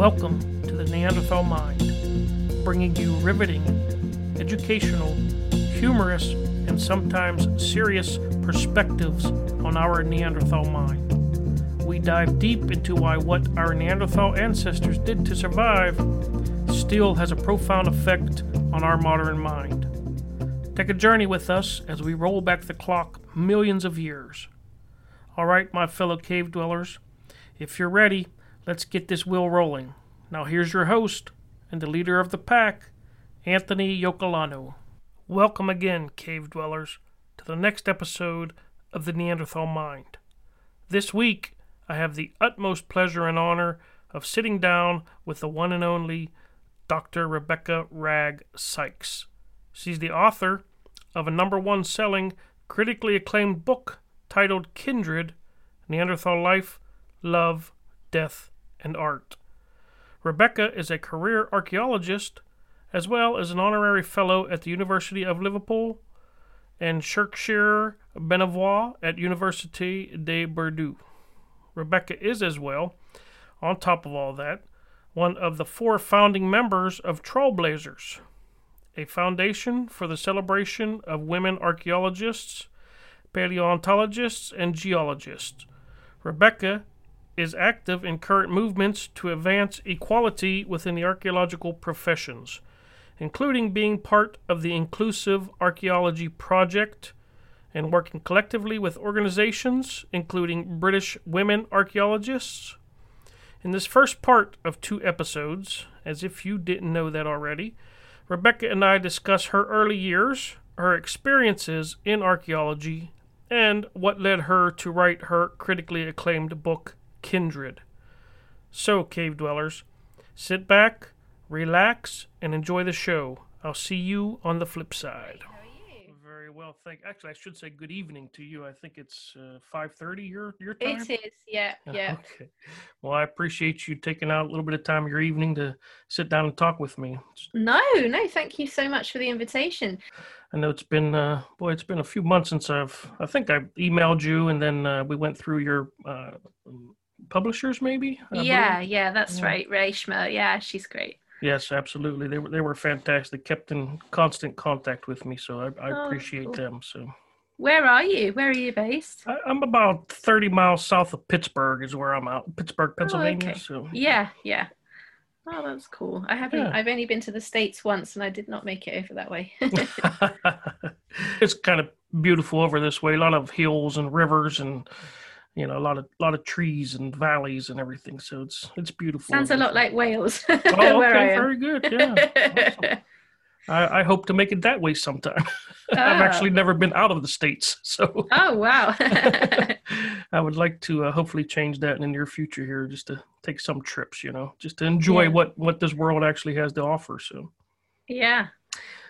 Welcome to the Neanderthal Mind, bringing you riveting, educational, humorous, and sometimes serious perspectives on our Neanderthal mind. We dive deep into why what our Neanderthal ancestors did to survive still has a profound effect on our modern mind. Take a journey with us as we roll back the clock millions of years. All right, my fellow cave dwellers, if you're ready, let's get this wheel rolling. Now, here's your host and the leader of the pack, Anthony Yocolano. Welcome again, cave dwellers, to the next episode of the Neanderthal Mind. This week, I have the utmost pleasure and honor of sitting down with the one and only Dr. Rebecca Wragg Sykes. She's the author of a number one selling, critically acclaimed book titled Kindred Neanderthal Life, Love, Death, and Art. Rebecca is a career archaeologist as well as an honorary fellow at the University of Liverpool and Chercheur Bénévole at Université de Bordeaux. Rebecca is as well, on top of all that, one of the four founding members of Trailblazers, a foundation for the celebration of women archaeologists, paleontologists, and geologists. Rebecca is active in current movements to advance equality within the archaeological professions, including being part of the Inclusive Archaeology Project and working collectively with organizations including British Women Archaeologists. In this first part of two episodes, as if you didn't know that already, Rebecca and I discuss her early years, her experiences in archaeology, and what led her to write her critically acclaimed book, Kindred. So, cave dwellers, sit back, relax, and enjoy the show. I'll see you on the flip side. How are you? Very well, thank. Actually, I should say good evening to you. I think it's uh, five thirty your your time. It is, yeah, yeah. Okay. Well, I appreciate you taking out a little bit of time of your evening to sit down and talk with me. No, no, thank you so much for the invitation. I know it's been, uh, boy, it's been a few months since I've. I think I emailed you, and then uh, we went through your uh, publishers, maybe. I yeah, believe? yeah, that's Yeah. right. Reshma, yeah, she's great. Yes, absolutely. They were they were fantastic. Kept in constant contact with me, so I, I Oh, appreciate cool. them. So Where are you? Where are you based? I, I'm about thirty miles south of Pittsburgh, is where I'm out. Pittsburgh, Pennsylvania. Oh, okay. So Yeah, yeah. Oh, that's cool. I haven't. Yeah. I've only been to the states once, and I did not make it over that way. it's kind of beautiful over this way. A lot of hills and rivers, and you know, a lot of lot of trees and valleys and everything. So it's it's beautiful. Sounds a lot like Wales. Oh, okay, very good. Yeah, awesome. I, I hope to make it that way sometime. I've Ah. actually never been out of the states, so Oh wow. I would like to uh, hopefully change that in the near future here, just to take some trips, you know, just to enjoy Yeah. what what this world actually has to offer. So. yeah.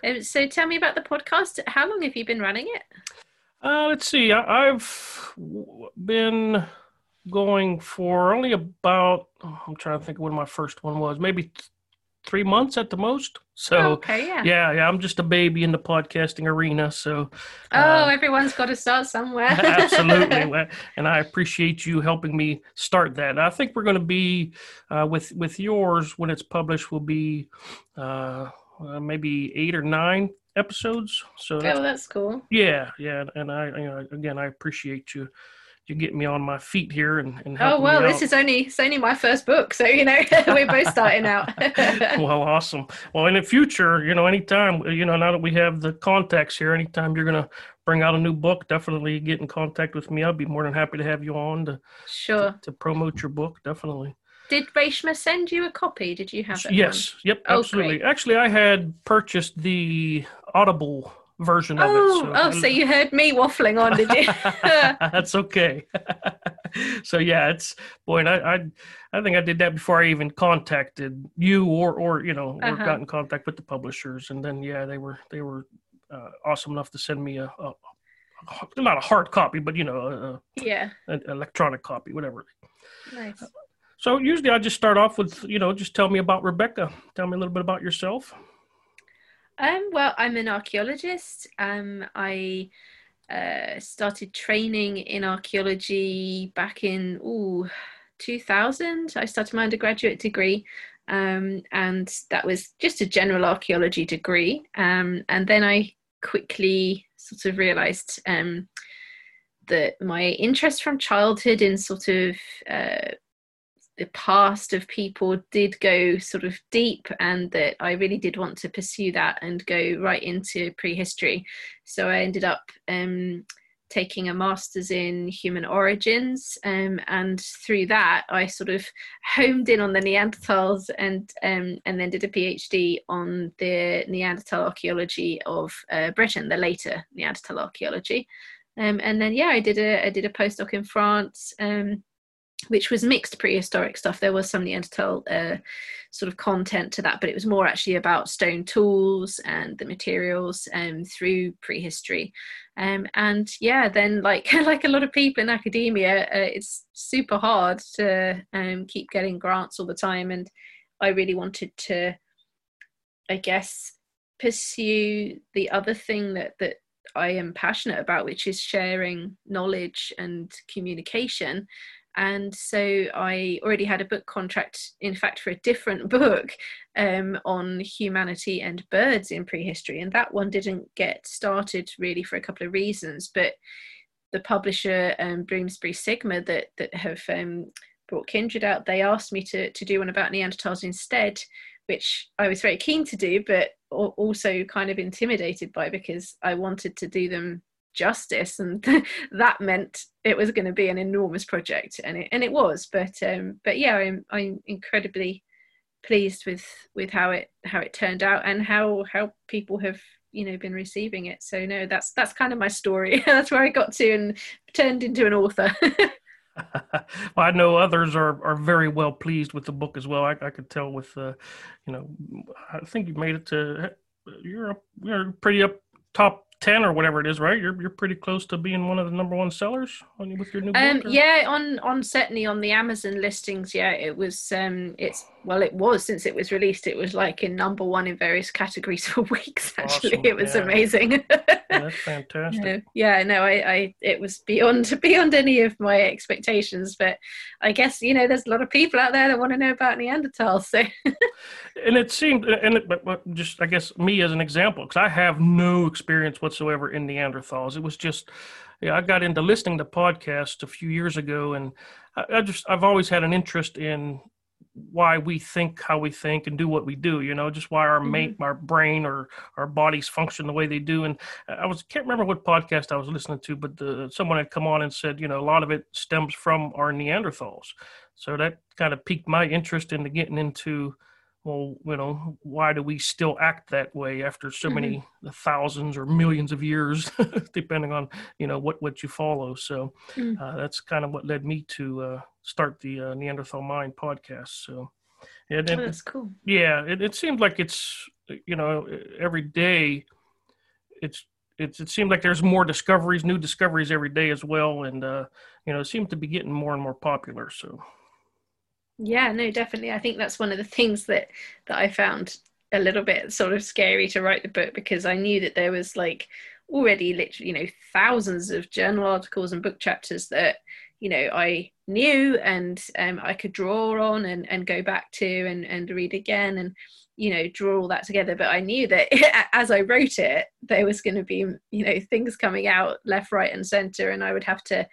Um, So tell me about the podcast. How long have you been running it? Uh, let's see. I, I've been going for only about. oh, I'm trying to think of when my first one was. Maybe th- three months at the most. So Oh, okay, yeah. yeah, yeah. I'm just a baby in the podcasting arena. So Oh, uh, everyone's got to start somewhere. absolutely, and I appreciate you helping me start that. I think we're going to be uh, with with yours when it's published. Will be uh, uh, maybe eight or nine episodes. So oh, that's oh, that's cool. Yeah, yeah, and I, you know, again, I appreciate you, you getting me on my feet here and and Oh well, this is only it's only my first book, so you know we're both starting out. well, awesome. Well, in the future, you know, anytime, you know, now that we have the contacts here, anytime you're gonna bring out a new book, definitely get in contact with me. I'd be more than happy to have you on to sure. to promote your book. Definitely. Did Reshma send you a copy? Did you have it? Yes. Yep. Oh, Absolutely. great. Actually, I had purchased the Audible version of Oh, it. oh, so you heard me waffling on, did you? That's okay. so yeah, it's boy, and I, I, I think I did that before I even contacted you or or you know or Uh-huh. got in contact with the publishers, and then yeah, they were they were uh, awesome enough to send me a, a, a not a hard copy, but you know yeah, an electronic copy, whatever. nice. So usually I just start off with you know just tell me about Rebecca. Tell me a little bit about yourself. Um, well, I'm an archaeologist. Um, I uh, started training in archaeology back in ooh, 2000, I started my undergraduate degree. Um, and that was just a general archaeology degree. Um, and then I quickly sort of realized um, that my interest from childhood in sort of uh, the past of people did go sort of deep and that I really did want to pursue that and go right into prehistory. So I ended up um, taking a master's in human origins um, and through that I sort of homed in on the Neanderthals and um, and then did a PhD on the Neanderthal archaeology of uh, Britain, the later Neanderthal archaeology. Um, and then yeah, I did a I did a postdoc in France um, which was mixed prehistoric stuff. There was some Neanderthal uh, sort of content to that, but it was more actually about stone tools and the materials um, through prehistory. Um, and yeah, then like like a lot of people in academia, uh, it's super hard to um, keep getting grants all the time. And I really wanted to, I guess, pursue the other thing that that I am passionate about, which is sharing knowledge and communication and so I already had a book contract, in fact, for a different book um, on humanity and birds in prehistory, and that one didn't get started really for a couple of reasons. But the publisher, um, Bloomsbury Sigma, that that have um, brought Kindred out, they asked me to to do one about Neanderthals instead, which I was very keen to do, but also kind of intimidated by because I wanted to do them justice and that meant it was going to be an enormous project and it and it was but um but yeah i'm i'm incredibly pleased with with how it how it turned out and how how people have you know been receiving it. So no that's that's kind of my story. That's where i got to and turned into an author. Well, I know others are, are very well pleased with the book as well. I, I could tell with, uh, you know, I think you made it to you're you're pretty up top 10 or whatever it is, right? You're you're pretty close to being one of the number one sellers on with your new um, book. Um, yeah, on on certainly on the Amazon listings, yeah, it was um it's well it was since it was released, it was like in number one in various categories for weeks actually. Awesome. It was yeah. amazing. yeah, that's fantastic. yeah, no, I, I it was beyond beyond any of my expectations, but I guess, you know, there's a lot of people out there that want to know about Neanderthals. So and it seemed and it, but just I guess me as an example, because I have no experience whatsoever in Neanderthals. It was just, yeah, I got into listening to podcasts a few years ago, and I, I just I've always had an interest in why we think how we think and do what we do you know just why our mm-hmm. mate our brain or our bodies function the way they do and i was can't remember what podcast i was listening to but the, someone had come on and said you know a lot of it stems from our neanderthals so that kind of piqued my interest into getting into well, you know, why do we still act that way after so mm-hmm. many thousands or millions of years, depending on you know what what you follow? So mm. uh, that's kind of what led me to uh, start the uh, Neanderthal Mind podcast. So yeah, oh, that's cool. Yeah, it, it seems like it's you know every day, it's it's it seems like there's more discoveries, new discoveries every day as well, and uh, you know it seems to be getting more and more popular. So yeah, no, definitely. I think that's one of the things that that I found a little bit sort of scary to write the book because I knew that there was like already literally, you know, thousands of journal articles and book chapters that, you know, I knew and um, I could draw on and, and go back to and, and read again and, you know, draw all that together. But I knew that as I wrote it, there was going to be, you know, things coming out left, right, and center, and I would have to,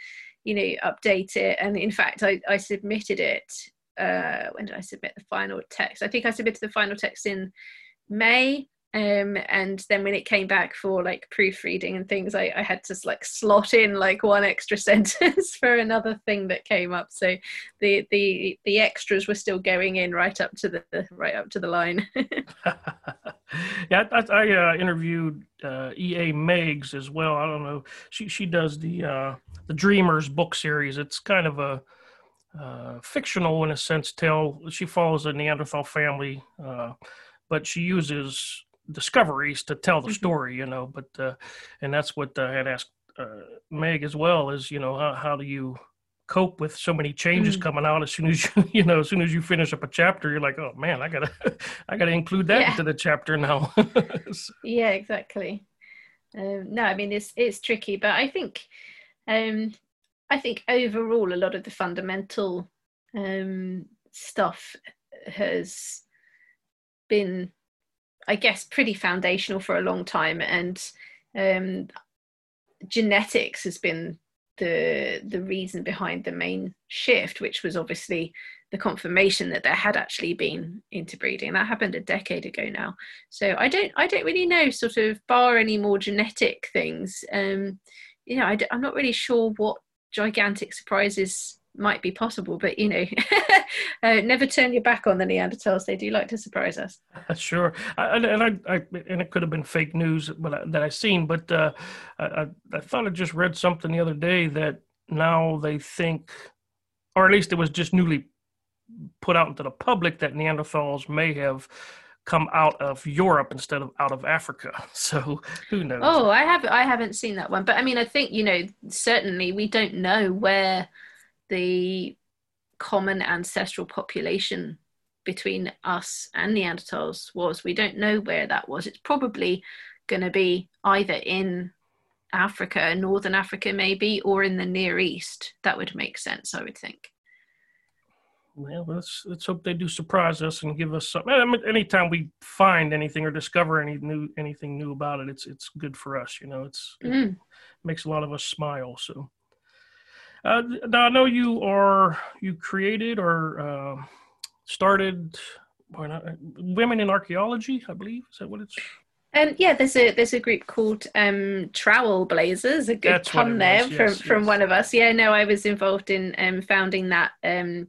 you know, update it. And in fact, I, I submitted it uh, when did I submit the final text? I think I submitted the final text in May. Um, and then when it came back for like proofreading and things, I, I had to like slot in like one extra sentence for another thing that came up. So the the the extras were still going in right up to the right up to the line. yeah, I, I uh, interviewed uh, E. A. Meigs as well. I don't know. She she does the uh, the Dreamers book series. It's kind of a uh, fictional in a sense tale. She follows a Neanderthal family, uh, but she uses discoveries to tell the mm-hmm. story, you know. But uh, and that's what I had asked uh, Meg as well is you know how, how do you cope with so many changes mm coming out as soon as you you know as soon as you finish up a chapter you're like oh man i gotta i gotta include that yeah. into the chapter now so. yeah exactly um, no i mean it's it's tricky but i think um I think overall, a lot of the fundamental um, stuff has been, I guess, pretty foundational for a long time, and um, genetics has been the the reason behind the main shift, which was obviously the confirmation that there had actually been interbreeding. That happened a decade ago now. So I don't I don't really know, sort of bar any more genetic things. Um, you know, I, am not really sure what gigantic surprises might be possible, but you know, uh, never turn your back on the Neanderthals. They do like to surprise us. Sure, and I, I, and it could have been fake news but that I've seen, but uh, I, I thought I just read something the other day that now they think, or at least it was just newly put out into the public that Neanderthals may have come out of Europe instead of out of Africa. So who knows? Oh, I have I haven't seen that one, but I mean, I think you know certainly we don't know where the common ancestral population between us and Neanderthals was. We don't know where that was. It's probably going to be either in Africa, Northern Africa, maybe, or in the Near East. That would make sense, I would think well, let's let's hope they do surprise us and give us something. I mean, anytime we find anything or discover any new anything new about it, it's it's good for us. You know, it's mm. it makes a lot of us smile. So, uh, now I know you are you created or uh, started not, women in archaeology. I believe is that what it's. Um, yeah, there's a there's a group called um, Trowel Blazers. A good That's pun there yes, from yes. from one of us. Yeah, no, I was involved in um, founding that um,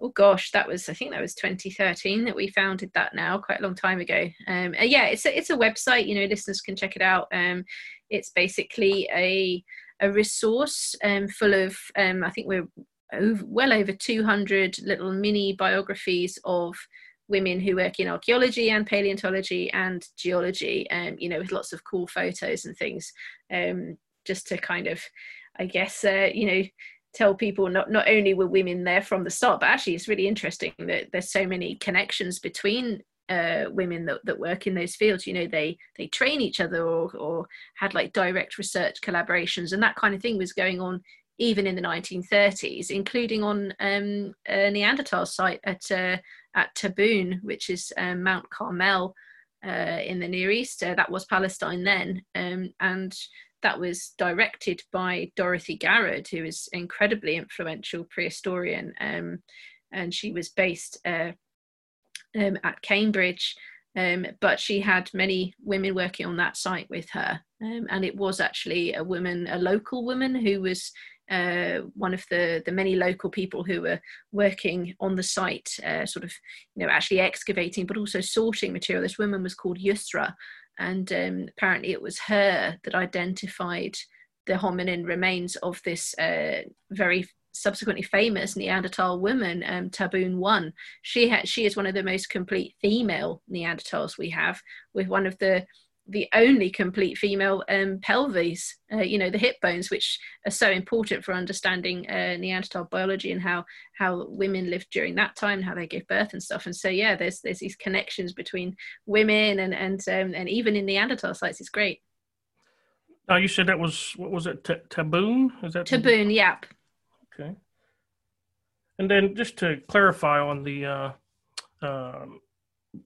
oh gosh, that was I think that was 2013 that we founded that now, quite a long time ago. Um, yeah, it's a, it's a website. You know, listeners can check it out. Um, it's basically a a resource um, full of um, I think we're over, well over 200 little mini biographies of women who work in archaeology and paleontology and geology and um, you know with lots of cool photos and things um, just to kind of i guess uh, you know tell people not not only were women there from the start, but actually it's really interesting that there's so many connections between uh, women that, that work in those fields. You know, they they train each other or or had like direct research collaborations, and that kind of thing was going on even in the 1930s, including on um, a Neanderthal site at uh, at Tabun, which is um, Mount Carmel uh, in the Near East. Uh, that was Palestine then, um, and that was directed by Dorothy Garrod, who is incredibly influential prehistorian, um, and she was based uh, um, at Cambridge. Um, but she had many women working on that site with her, um, and it was actually a woman, a local woman, who was uh, one of the the many local people who were working on the site, uh, sort of, you know, actually excavating, but also sorting material. This woman was called Yusra, and um, apparently it was her that identified the hominin remains of this uh, very subsequently famous Neanderthal woman, um, Tabun One. She ha- she is one of the most complete female Neanderthals we have, with one of the the only complete female um, pelvis, uh, you know, the hip bones, which are so important for understanding uh, Neanderthal biology and how how women lived during that time, how they gave birth and stuff. And so, yeah, there's there's these connections between women and and um, and even in Neanderthal sites, it's great. Now, you said that was what was it? T- tabun? Is that tabun? Yep. Okay. And then just to clarify on the uh, um,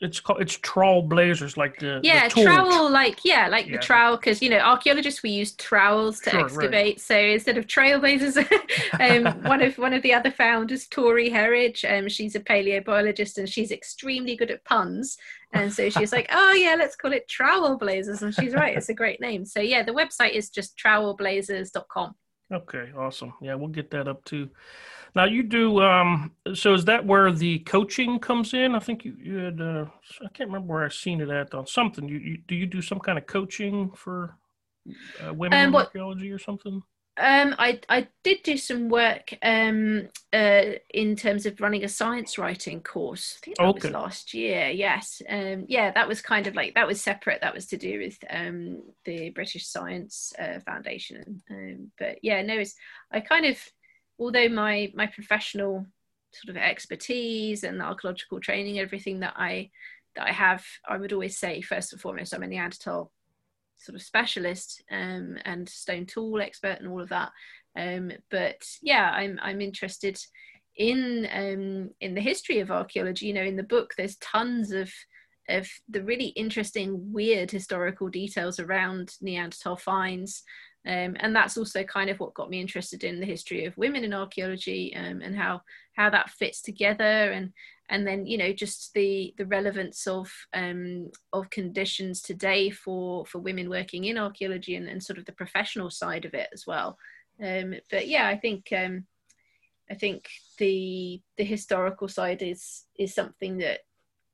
it's called it's trowel blazers like the yeah the trowel like yeah like yeah. the trowel because you know archaeologists we use trowels to sure, excavate. Right. so instead of trailblazers um, one of one of the other founders tori herridge um, she's a paleobiologist and she's extremely good at puns. And so she's like oh yeah let's call it trowel blazers. And she's right it's a great name. So yeah the website is just trowelblazers.com okay awesome. Yeah we'll get that up too now you do. Um, so is that where the coaching comes in? I think you, you had. Uh, I can't remember where I seen it at on something. You, you do you do some kind of coaching for uh, women um, in what, archaeology or something? Um, I I did do some work um, uh, in terms of running a science writing course. I think that okay. was last year. Yes, um, yeah, that was kind of like that was separate. That was to do with um, the British Science uh, Foundation. Um, but yeah, no, it's I kind of although my my professional sort of expertise and archaeological training, everything that I that I have, I would always say first and foremost, I'm a Neanderthal sort of specialist um, and stone tool expert and all of that. Um, but yeah, I'm I'm interested in um, in the history of archaeology, you know, in the book, there's tons of of the really interesting, weird historical details around Neanderthal finds. Um, and that's also kind of what got me interested in the history of women in archaeology um, and how how that fits together and and then you know just the the relevance of um, of conditions today for for women working in archaeology and, and sort of the professional side of it as well. Um, but yeah i think um, i think the the historical side is is something that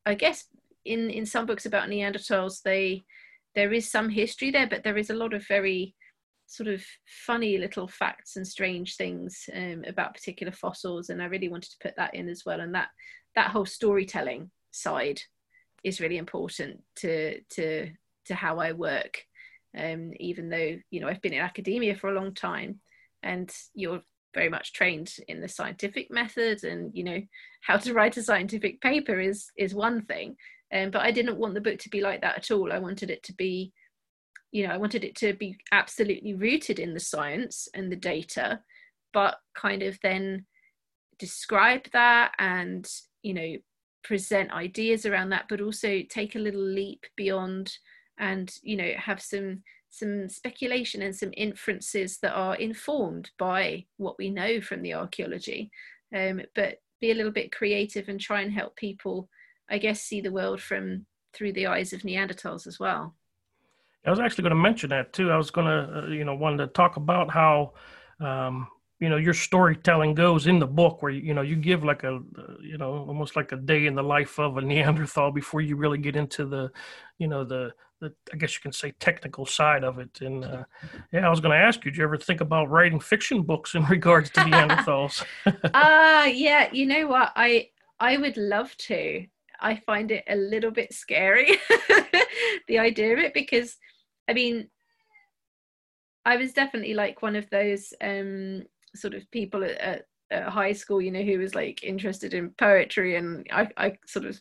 i guess in in some books about neanderthals they there is some history there but there is a lot of very sort of funny little facts and strange things um, about particular fossils and i really wanted to put that in as well and that that whole storytelling side is really important to to to how I work. Um, even though you know I've been in academia for a long time, and you're very much trained in the scientific method, and you know how to write a scientific paper is is one thing. Um, but I didn't want the book to be like that at all. I wanted it to be, you know, I wanted it to be absolutely rooted in the science and the data, but kind of then describe that and you know present ideas around that but also take a little leap beyond and you know have some some speculation and some inferences that are informed by what we know from the archaeology. Um, but be a little bit creative and try and help people i guess see the world from through the eyes of neanderthals as well i was actually going to mention that too. I was going to uh, you know wanted to talk about how um, you know your storytelling goes in the book where you know you give like a you know almost like a day in the life of a neanderthal before you really get into the you know the, the i guess you can say technical side of it. And uh, yeah i was going to ask you do you ever think about writing fiction books in regards to neanderthals? Uh, yeah you know what? I i would love to. I find it a little bit scary the idea of it because i mean I was definitely like one of those um sort of people at, at, at high school, you know, who was like interested in poetry, and I, I sort of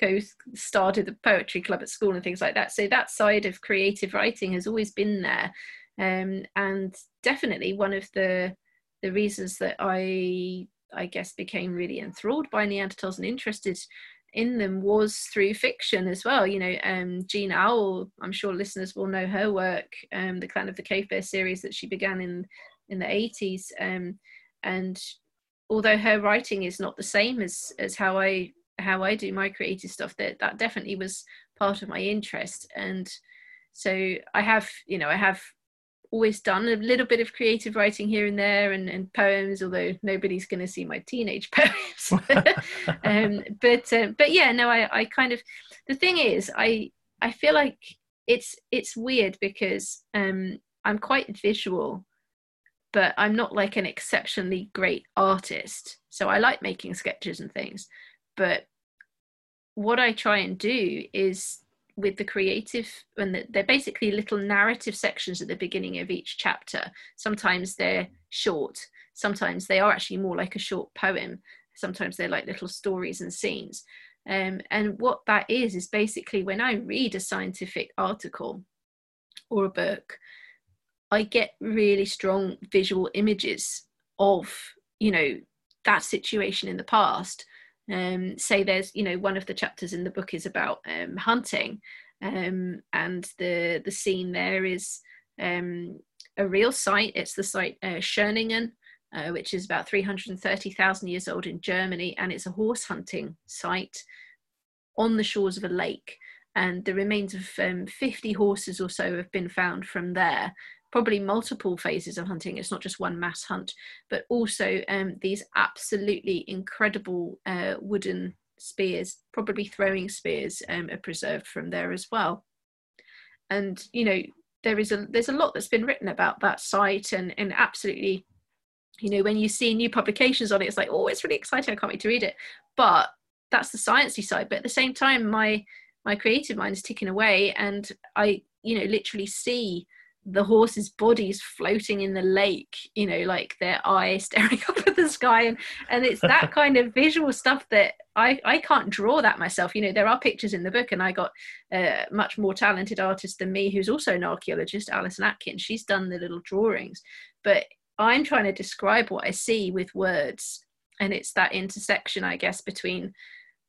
co started the poetry club at school and things like that. So that side of creative writing has always been there, um, and definitely one of the the reasons that I I guess became really enthralled by Neanderthals and interested in them was through fiction as well. You know, um, Jean Auel, I'm sure listeners will know her work, um, the Clan of the Cave Bear series that she began in in the 80s um, and although her writing is not the same as as how i how i do my creative stuff that that definitely was part of my interest and so i have you know i have always done a little bit of creative writing here and there and, and poems although nobody's going to see my teenage poems um, but uh, but yeah no I, I kind of the thing is i i feel like it's it's weird because um i'm quite visual but I'm not like an exceptionally great artist. So I like making sketches and things. But what I try and do is with the creative, and they're basically little narrative sections at the beginning of each chapter. Sometimes they're short, sometimes they are actually more like a short poem, sometimes they're like little stories and scenes. Um, and what that is, is basically when I read a scientific article or a book, I get really strong visual images of, you know, that situation in the past. Um, say there's, you know, one of the chapters in the book is about um, hunting, um, and the the scene there is um, a real site. It's the site uh, Schöningen, uh, which is about 330,000 years old in Germany, and it's a horse hunting site on the shores of a lake. And the remains of um, 50 horses or so have been found from there probably multiple phases of hunting. It's not just one mass hunt, but also um, these absolutely incredible uh, wooden spears, probably throwing spears, um, are preserved from there as well. And you know, there is a there's a lot that's been written about that site, and and absolutely, you know, when you see new publications on it, it's like, oh, it's really exciting. I can't wait to read it. But that's the sciencey side. But at the same time, my my creative mind is ticking away, and I, you know, literally see the horses' bodies floating in the lake, you know, like their eyes staring up at the sky. And, and it's that kind of visual stuff that I, I can't draw that myself. You know, there are pictures in the book, and I got a much more talented artist than me, who's also an archaeologist, Alison Atkins. She's done the little drawings. But I'm trying to describe what I see with words. and it's that intersection, I guess, between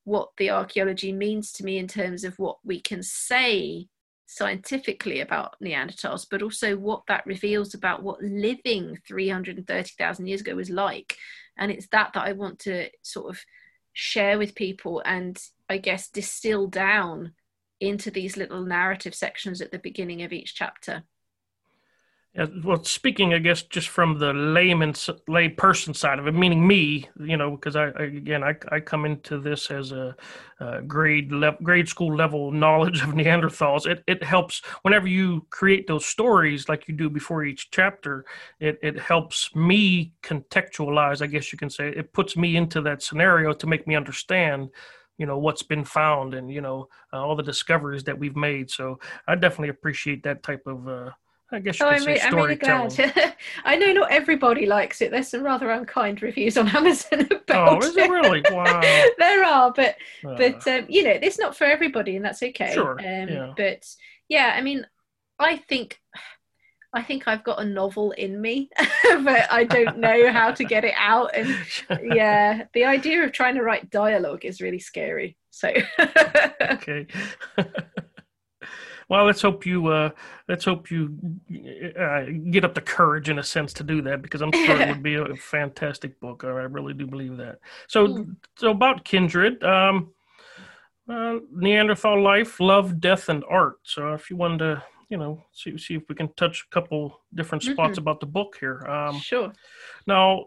what the archaeology means to me in terms of what we can say scientifically about Neanderthals, but also what that reveals about what living 330,000 years ago was like. And it's that that I want to sort of share with people and I guess distill down into these little narrative sections at the beginning of each chapter. Well, speaking, I guess, just from the layman, lay person side of it, meaning me, you know, because I, I, again, I, I come into this as a, a grade level, grade school level knowledge of Neanderthals. It, it helps whenever you create those stories like you do before each chapter. It, it helps me contextualize, I guess you can say. It puts me into that scenario to make me understand you know what's been found and you know uh, all the discoveries that we've made so i definitely appreciate that type of uh, I guess you oh, could I'm, say re- I'm really glad. I know not everybody likes it. There's some rather unkind reviews on Amazon about. Oh, is it really? Wow. there are, but uh, but um, you know, it's not for everybody, and that's okay. Sure. Um, yeah. But yeah, I mean, I think. I think I've got a novel in me, but I don't know how to get it out. And yeah, the idea of trying to write dialogue is really scary. So okay well, let's hope you uh, let's hope you uh, get up the courage in a sense to do that because I'm sure it would be a fantastic book. I really do believe that. So, mm. so about kindred, um, uh, Neanderthal life, love, death, and art. So, if you wanted to, you know, see see if we can touch a couple different spots mm-hmm. about the book here. Um, sure. Now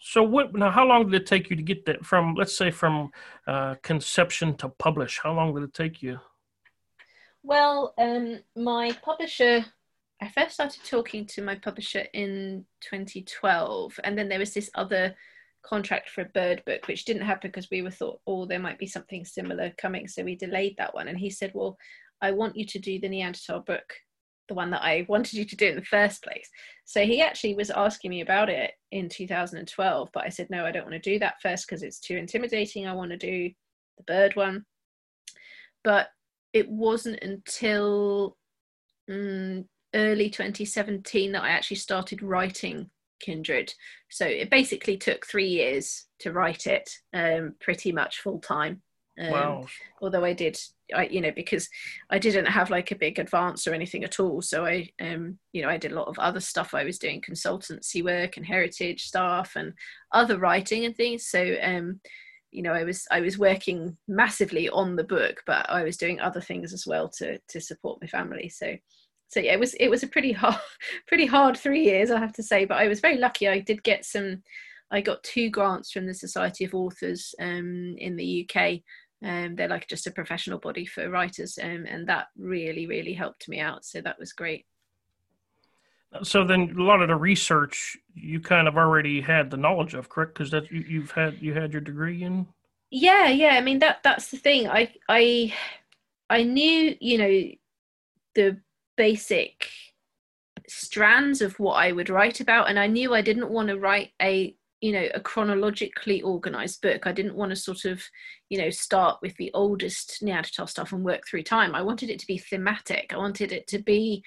so what now how long did it take you to get that from let's say from uh, conception to publish how long did it take you well, um, my publisher, I first started talking to my publisher in 2012, and then there was this other contract for a bird book, which didn't happen because we were thought, oh, there might be something similar coming, so we delayed that one. And he said, well, I want you to do the Neanderthal book, the one that I wanted you to do in the first place. So he actually was asking me about it in 2012, but I said, no, I don't want to do that first because it's too intimidating. I want to do the bird one. But it wasn't until um, early 2017 that I actually started writing Kindred. So it basically took three years to write it, um, pretty much full time. Um, wow. Although I did, I you know, because I didn't have like a big advance or anything at all. So I, um, you know, I did a lot of other stuff. I was doing consultancy work and heritage stuff and other writing and things. So um, you know i was i was working massively on the book but i was doing other things as well to to support my family. So so yeah it was it was a pretty hard pretty hard three years i have to say but i was very lucky. I did get some i got two grants from the society of authors um, in the uk um, they're like just a professional body for writers um, and that really really helped me out. So that was great so then a lot of the research you kind of already had the knowledge of, correct? Because that you, you've had you had your degree in. Yeah, yeah. I mean that that's the thing. I I I knew you know the basic strands of what I would write about, and I knew I didn't want to write a you know a chronologically organized book i didn't want to sort of you know start with the oldest neanderthal stuff and work through time i wanted it to be thematic i wanted it to be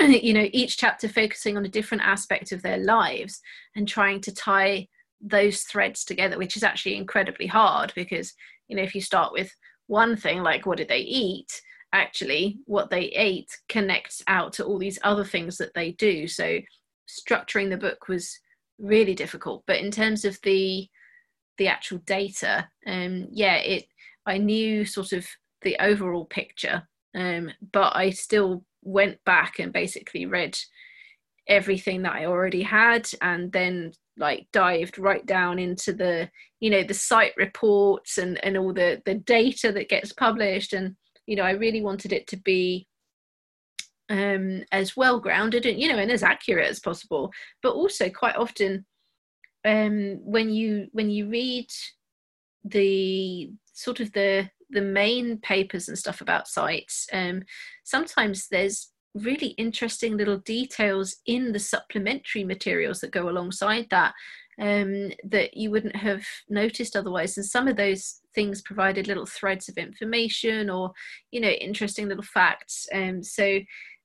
you know each chapter focusing on a different aspect of their lives and trying to tie those threads together which is actually incredibly hard because you know if you start with one thing like what did they eat actually what they ate connects out to all these other things that they do. So structuring the book was really difficult. But in terms of the the actual data um yeah it i knew sort of the overall picture um but i still went back and basically read everything that I already had and then like dived right down into the you know the site reports and and all the the data that gets published. And you know I really wanted it to be um as well grounded and you know and as accurate as possible. But also quite often um when you when you read the sort of the the main papers and stuff about sites, um, sometimes there's really interesting little details in the supplementary materials that go alongside that um, that you wouldn't have noticed otherwise. And some of those things provided little threads of information or, you know, interesting little facts. Um, so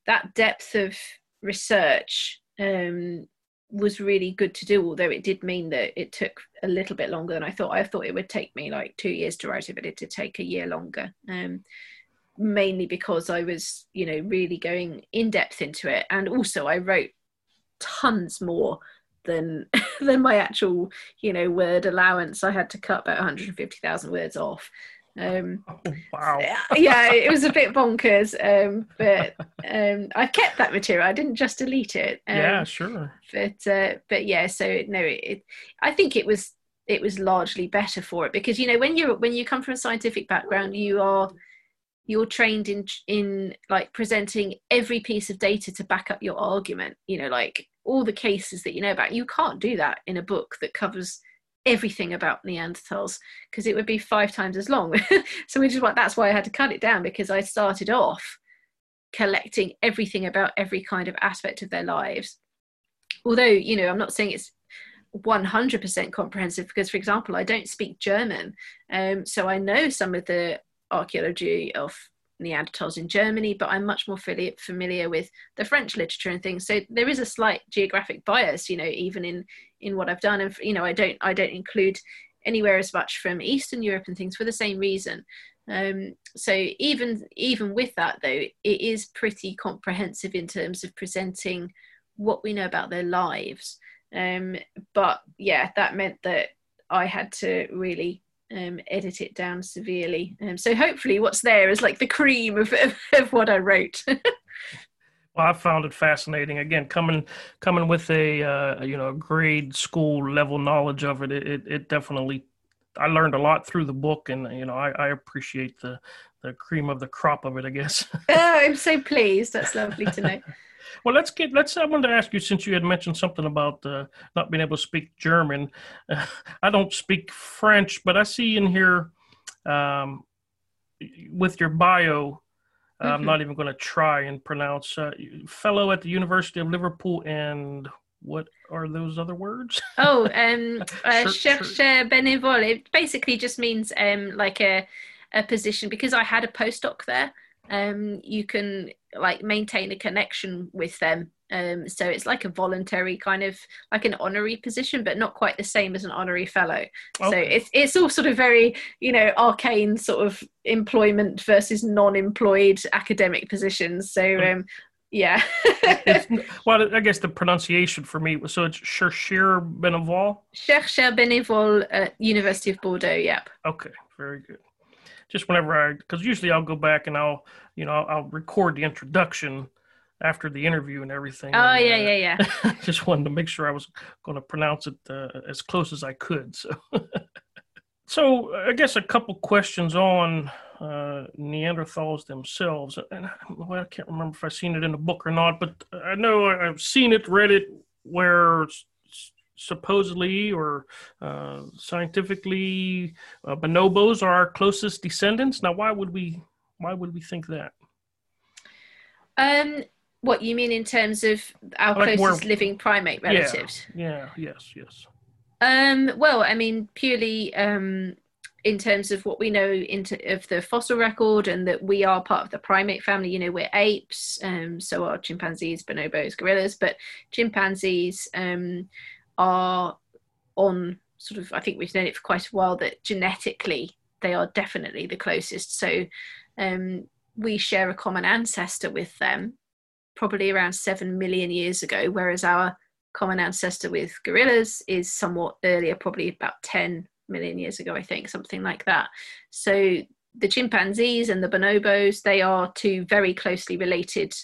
that depth of research um, was really good to do although it did mean that it took a little bit longer than i thought. I thought it would take me like two years to write it but it did take a year longer um, mainly because i was you know really going in depth into it. And also i wrote tons more than than my actual you know word allowance. I had to cut about 150000 words off um, oh, wow. yeah, it was a bit bonkers, um, but um, I kept that material. I didn't just delete it. Um, yeah, sure. But uh, but yeah, so no, it, it, I think it was it was largely better for it because you know when you when you come from a scientific background, you are you're trained in in like presenting every piece of data to back up your argument. You know, like all the cases that you know about. You can't do that in a book that covers everything about Neanderthals because it would be five times as long. so which is what that's why I had to cut it down because I started off collecting everything about every kind of aspect of their lives. Although, you know, I'm not saying it's 100% comprehensive because, for example, I don't speak German. Um, so I know some of the archaeology of Neanderthals in Germany, but I'm much more familiar with the French literature and things. So there is a slight geographic bias, you know, even in in what I've done. And you know, I don't I don't include anywhere as much from Eastern Europe and things for the same reason. Um, so even even with that though, it is pretty comprehensive in terms of presenting what we know about their lives. Um, but yeah, that meant that I had to really um, edit it down severely. Um, so hopefully, what's there is like the cream of, of, of what I wrote. well, I found it fascinating. Again, coming coming with a uh, you know grade school level knowledge of it, it, it definitely I learned a lot through the book, and you know I, I appreciate the the cream of the crop of it. I guess. oh, I'm so pleased. That's lovely to know. Well, let's get. Let's. I wanted to ask you since you had mentioned something about uh, not being able to speak German. Uh, I don't speak French, but I see in here um, with your bio. Mm-hmm. I'm not even going to try and pronounce. Uh, fellow at the University of Liverpool, and what are those other words? oh, um, uh, chercheur bénévole. It basically just means um, like a a position because I had a postdoc there um, you can like maintain a connection with them. Um, so it's like a voluntary kind of like an honorary position, but not quite the same as an honorary fellow. Okay. So it's it's all sort of very you know arcane sort of employment versus non-employed academic positions. So hmm. um, yeah. well, I guess the pronunciation for me was so it's Chercheur Bénévole. Chercheur Bénévole at University of Bordeaux. Yep. Okay, very good just whenever I, because usually I'll go back and I'll, you know, I'll, I'll, record the introduction after the interview and everything. Oh and, yeah, uh, yeah, yeah. just wanted to make sure I was going to pronounce it uh, as close as I could. So, so I guess a couple questions on uh, Neanderthals themselves. And well, I can't remember if I've seen it in a book or not, but I know I've seen it, read it, where supposedly or uh, scientifically uh, bonobos are our closest descendants. Now why would we why would we think that? Um what you mean in terms of our like closest living primate relatives? yeah, yeah yes yes. Um well i mean purely um in terms of what we know into of the fossil record and that we are part of the primate family you know we're apes um so are chimpanzees bonobos gorillas but chimpanzees um are on sort of, I think we've known it for quite a while that genetically they are definitely the closest. So um, we share a common ancestor with them, probably around seven million years ago, whereas our common ancestor with gorillas is somewhat earlier, probably about 10 million years ago, I think, something like that. So the chimpanzees and the bonobos, they are two very closely related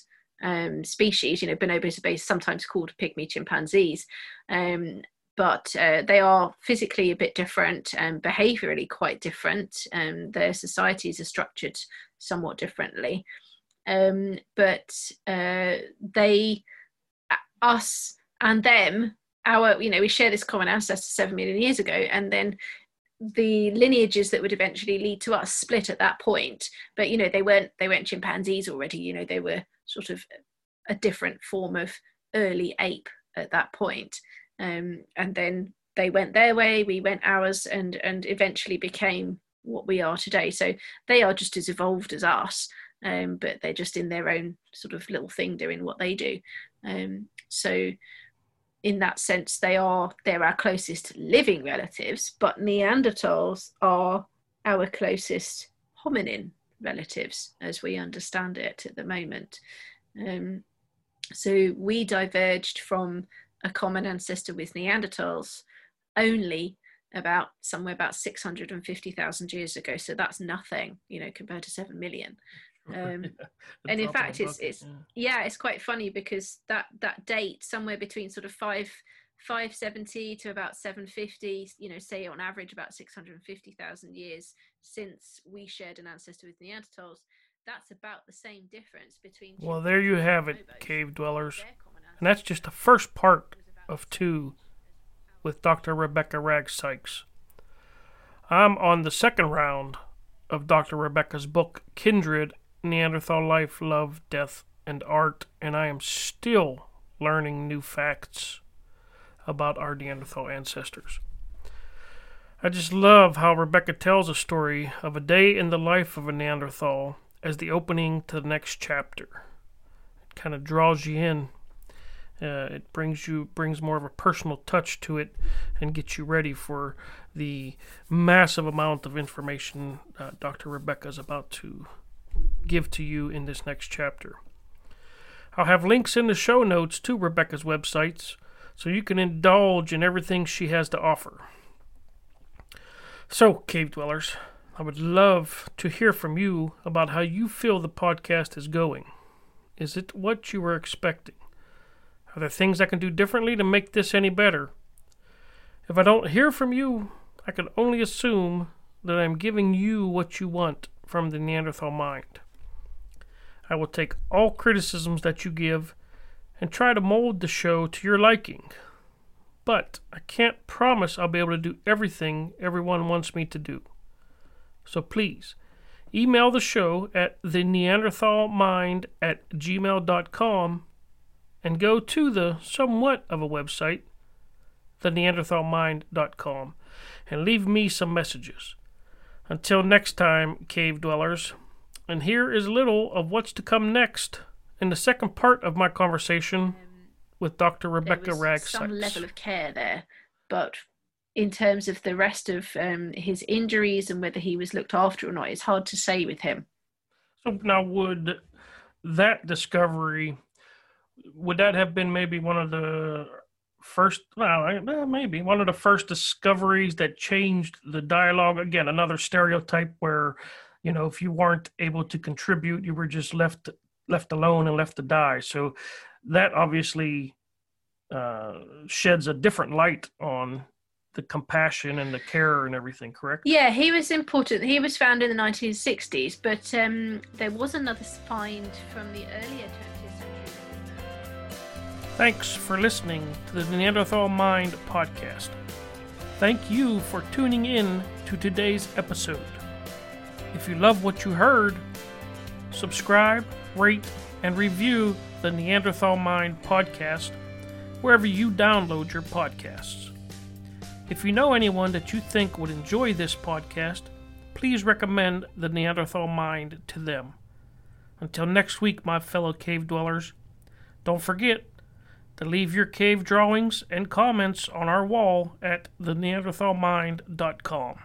um, species. You know, bonobos are sometimes called pygmy chimpanzees, um, but uh, they are physically a bit different and behaviorally quite different. Um, their societies are structured somewhat differently. Um, but uh, they, us and them, our, you know, we share this common ancestor seven million years ago, and then the lineages that would eventually lead to us split at that point but you know they weren't they weren't chimpanzees already you know they were sort of a different form of early ape at that point. Um, and then they went their way, we went ours, and and eventually became what we are today. So they are just as evolved as us, um, but they're just in their own sort of little thing doing what they do. Um, so in that sense, they are they're our closest living relatives, but Neanderthals are our closest hominin relatives as we understand it at the moment. Um, so we diverged from a common ancestor with Neanderthals only about somewhere about 650,000 years ago. So that's nothing, you know, compared to 7 million. Um, yeah, and in fact, it's, it's, yeah. yeah, it's quite funny because that, that date somewhere between sort of five, 570 to about 750, you know, say on average about 650,000 years since we shared an ancestor with Neanderthals, that's about the same difference between. Well, there you have it, cave dwellers. And that's just the first part of two with Dr. Rebecca Wragg Sykes. I'm on the second round of Dr. Rebecca's book, Kindred Neanderthal Life, Love, Death, and Art, and I am still learning new facts about our Neanderthal ancestors. I just love how Rebecca tells a story of a day in the life of a Neanderthal as the opening to the next chapter. It kind of draws you in uh, it brings you brings more of a personal touch to it and gets you ready for the massive amount of information uh, Dr. Rebecca is about to give to you in this next chapter. I'll have links in the show notes to Rebecca's websites so you can indulge in everything she has to offer. So, cave dwellers, I would love to hear from you about how you feel the podcast is going. Is it what you were expecting? Are there things I can do differently to make this any better? If I don't hear from you, I can only assume that I'm giving you what you want from the Neanderthal mind. I will take all criticisms that you give and try to mold the show to your liking. But I can't promise I'll be able to do everything everyone wants me to do. So please, email the show at the Neanderthal at gmail.com and go to the somewhat of a website, the theneanderthalmind.com, and leave me some messages. Until next time, cave dwellers, and here is a little of what's to come next in the second part of my conversation with Dr. Rebecca Wragg. Some level of care there, but in terms of the rest of um, his injuries and whether he was looked after or not, it's hard to say with him. So now, would that discovery would that have been maybe one of the first well maybe one of the first discoveries that changed the dialogue again another stereotype where you know if you weren't able to contribute you were just left left alone and left to die so that obviously uh, sheds a different light on the compassion and the care and everything correct yeah he was important he was found in the 1960s but um, there was another find from the earlier 20th century. Thanks for listening to the Neanderthal Mind podcast. Thank you for tuning in to today's episode. If you love what you heard, subscribe, rate, and review the Neanderthal Mind podcast wherever you download your podcasts. If you know anyone that you think would enjoy this podcast, please recommend the Neanderthal Mind to them. Until next week, my fellow cave dwellers, don't forget to leave your cave drawings and comments on our wall at theneanderthalmind.com.